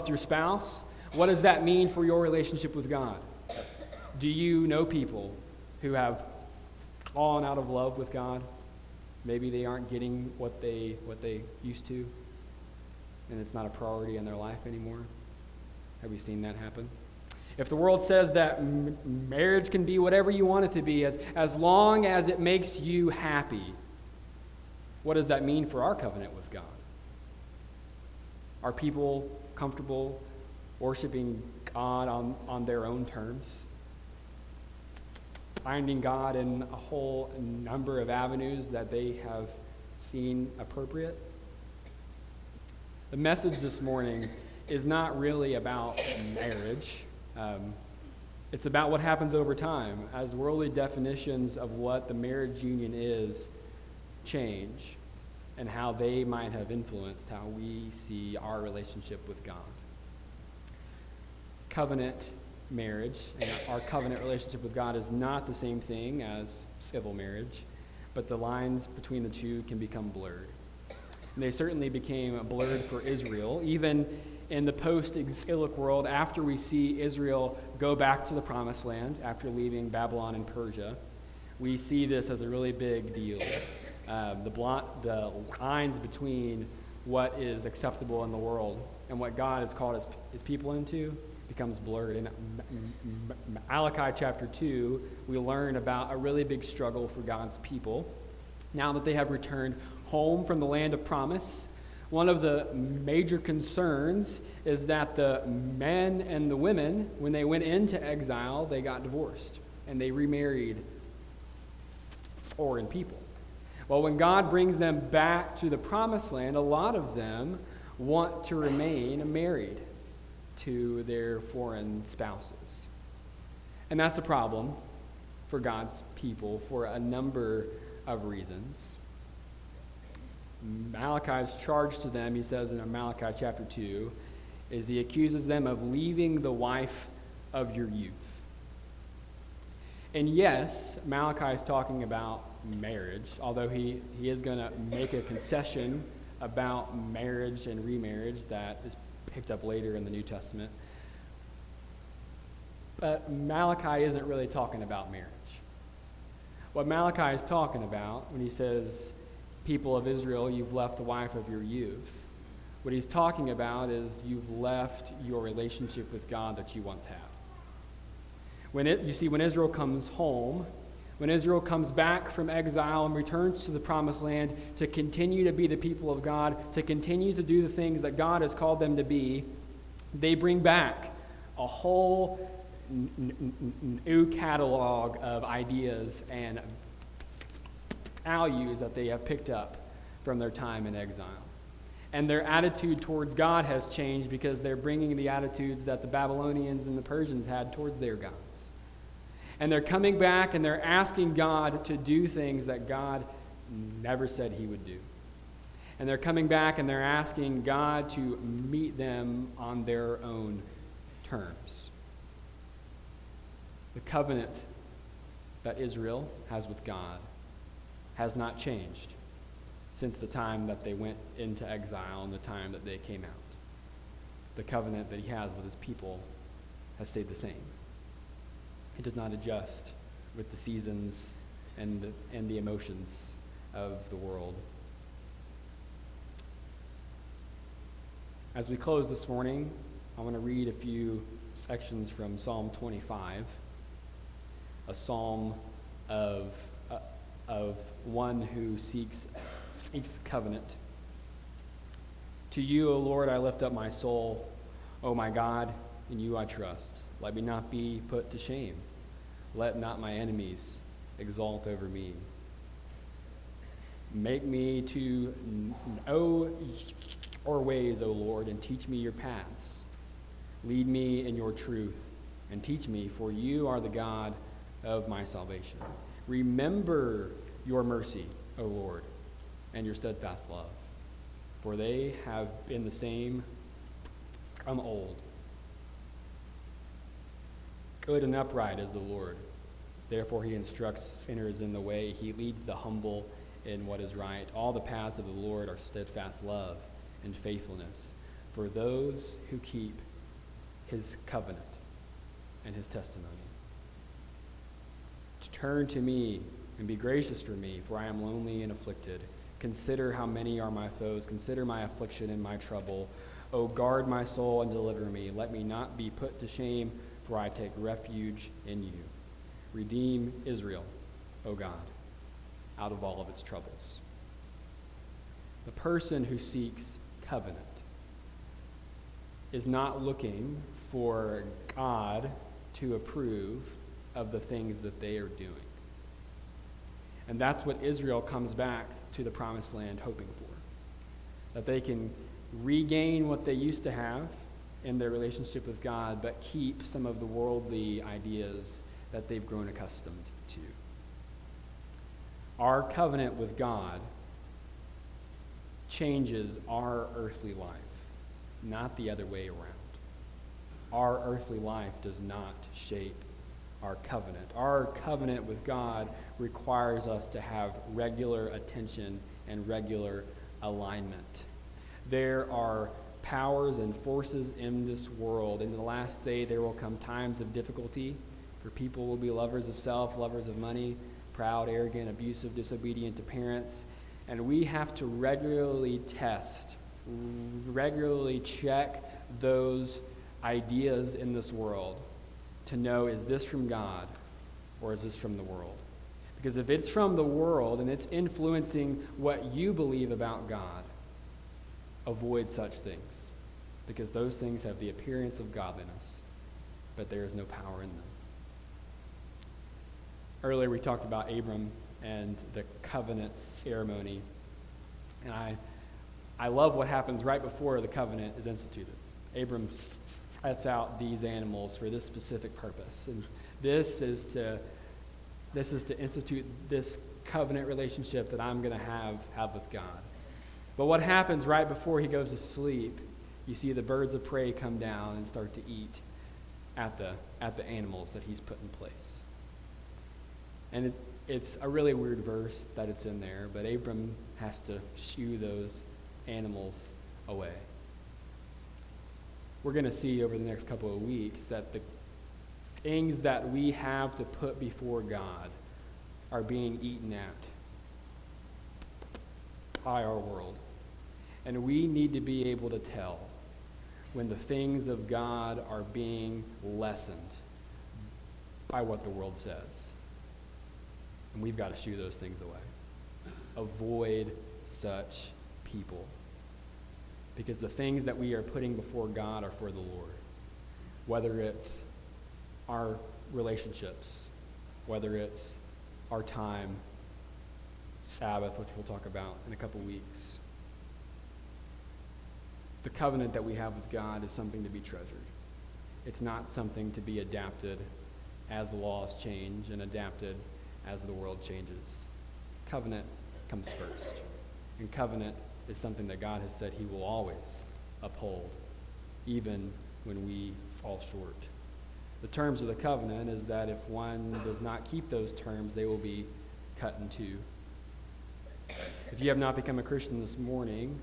with your spouse, what does that mean for your relationship with God? Do you know people who have fallen out of love with God? Maybe they aren't getting what they, what they used to, and it's not a priority in their life anymore. Have you seen that happen? If the world says that m- marriage can be whatever you want it to be, as, as long as it makes you happy, what does that mean for our covenant with God? Are people comfortable worshiping God on, on their own terms? Finding God in a whole number of avenues that they have seen appropriate? The message this morning is not really about marriage. Um, it's about what happens over time as worldly definitions of what the marriage union is change and how they might have influenced how we see our relationship with God. Covenant marriage and our covenant relationship with God is not the same thing as civil marriage, but the lines between the two can become blurred. And they certainly became blurred for Israel, even in the post exilic world after we see Israel go back to the promised land after leaving Babylon and Persia. We see this as a really big deal. Um, the, blot, the lines between what is acceptable in the world and what God has called his, his people into becomes blurred. In Malachi chapter 2, we learn about a really big struggle for God's people. Now that they have returned home from the land of promise, one of the major concerns is that the men and the women, when they went into exile, they got divorced and they remarried foreign people. Well, when God brings them back to the promised land, a lot of them want to remain married to their foreign spouses. And that's a problem for God's people for a number of reasons. Malachi's charge to them, he says in Malachi chapter 2, is he accuses them of leaving the wife of your youth. And yes, Malachi is talking about marriage, although he, he is going to make a concession about marriage and remarriage that is picked up later in the New Testament. But Malachi isn't really talking about marriage. What Malachi is talking about when he says, People of Israel, you've left the wife of your youth, what he's talking about is you've left your relationship with God that you once had. When it, you see, when Israel comes home, when Israel comes back from exile and returns to the promised land to continue to be the people of God, to continue to do the things that God has called them to be, they bring back a whole new catalog of ideas and values that they have picked up from their time in exile. And their attitude towards God has changed because they're bringing the attitudes that the Babylonians and the Persians had towards their gods. And they're coming back and they're asking God to do things that God never said he would do. And they're coming back and they're asking God to meet them on their own terms. The covenant that Israel has with God has not changed since the time that they went into exile and the time that they came out. The covenant that he has with his people has stayed the same. It does not adjust with the seasons and the, and the emotions of the world. As we close this morning, I want to read a few sections from Psalm 25, a psalm of, uh, of one who seeks, seeks the covenant. To you, O Lord, I lift up my soul. O my God, in you I trust. Let me not be put to shame. Let not my enemies exalt over me. Make me to know your ways, O Lord, and teach me your paths. Lead me in your truth and teach me, for you are the God of my salvation. Remember your mercy, O Lord, and your steadfast love, for they have been the same from old. Good and upright is the Lord. Therefore, he instructs sinners in the way. He leads the humble in what is right. All the paths of the Lord are steadfast love and faithfulness for those who keep his covenant and his testimony. Turn to me and be gracious for me, for I am lonely and afflicted. Consider how many are my foes. Consider my affliction and my trouble. O guard my soul and deliver me. Let me not be put to shame, for I take refuge in you. Redeem Israel, O God, out of all of its troubles. The person who seeks covenant is not looking for God to approve of the things that they are doing. And that's what Israel comes back to the promised land hoping for. That they can regain what they used to have in their relationship with God, but keep some of the worldly ideas that they've grown accustomed to. Our covenant with God changes our earthly life, not the other way around. Our earthly life does not shape our covenant. Our covenant with God requires us to have regular attention and regular alignment. There are powers and forces in this world. In the last day, there will come times of difficulty, for people will be lovers of self, lovers of money, proud, arrogant, abusive, disobedient to parents. And we have to regularly test, regularly check those ideas in this world to know is this from God or is this from the world? Because if it's from the world and it's influencing what you believe about God, avoid such things. Because those things have the appearance of godliness, but there is no power in them. Earlier we talked about Abram and the covenant ceremony. And I, I love what happens right before the covenant is instituted. Abram sets out these animals for this specific purpose. And this is to, this is to institute this covenant relationship that I'm going to have, have with God. But what happens right before he goes to sleep, you see the birds of prey come down and start to eat at the, at the animals that he's put in place. And it, it's a really weird verse that it's in there, but Abram has to shoo those animals away we're going to see over the next couple of weeks that the things that we have to put before God are being eaten at by our world. And we need to be able to tell when the things of God are being lessened by what the world says. And we've got to shoo those things away. Avoid such people because the things that we are putting before God are for the Lord. Whether it's our relationships, whether it's our time, Sabbath, which we'll talk about in a couple weeks. The covenant that we have with God is something to be treasured. It's not something to be adapted as the laws change and adapted as the world changes. Covenant comes first. And covenant is something that God has said he will always uphold, even when we fall short. The terms of the covenant is that if one does not keep those terms, they will be cut in two. If you have not become a Christian this morning,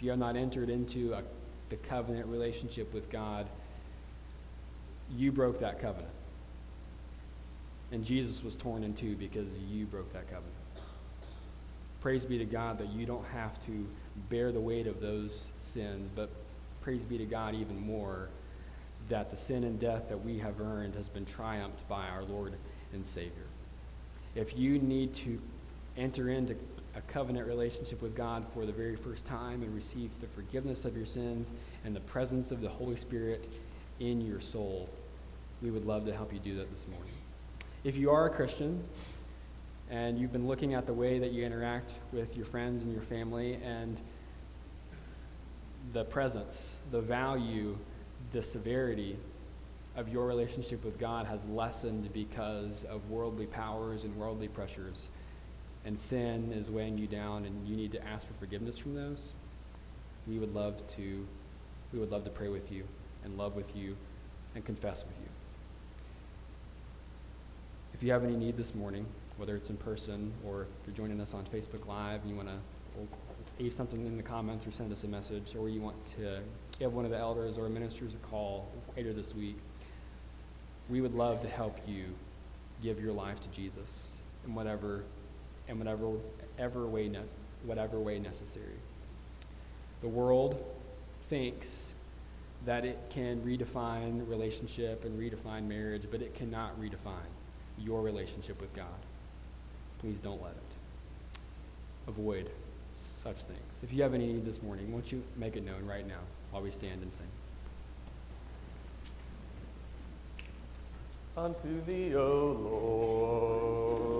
if you have not entered into a, the covenant relationship with God, you broke that covenant. And Jesus was torn in two because you broke that covenant. Praise be to God that you don't have to bear the weight of those sins, but praise be to God even more that the sin and death that we have earned has been triumphed by our Lord and Savior. If you need to enter into a covenant relationship with God for the very first time and receive the forgiveness of your sins and the presence of the Holy Spirit in your soul, we would love to help you do that this morning. If you are a Christian, and you've been looking at the way that you interact with your friends and your family and the presence, the value, the severity of your relationship with God has lessened because of worldly powers and worldly pressures, and sin is weighing you down, and you need to ask for forgiveness from those, we would love to, we would love to pray with you and love with you and confess with you. If you have any need this morning, whether it's in person or if you're joining us on Facebook Live and you want to leave something in the comments or send us a message, or you want to give one of the elders or ministers a call later this week. We would love to help you give your life to Jesus in whatever, in whatever, ever way, nece- whatever way necessary. The world thinks that it can redefine relationship and redefine marriage, but it cannot redefine your relationship with God. Please don't let it. Avoid such things. If you have any need this morning, won't you make it known right now while we stand and sing? Unto thee, O Lord,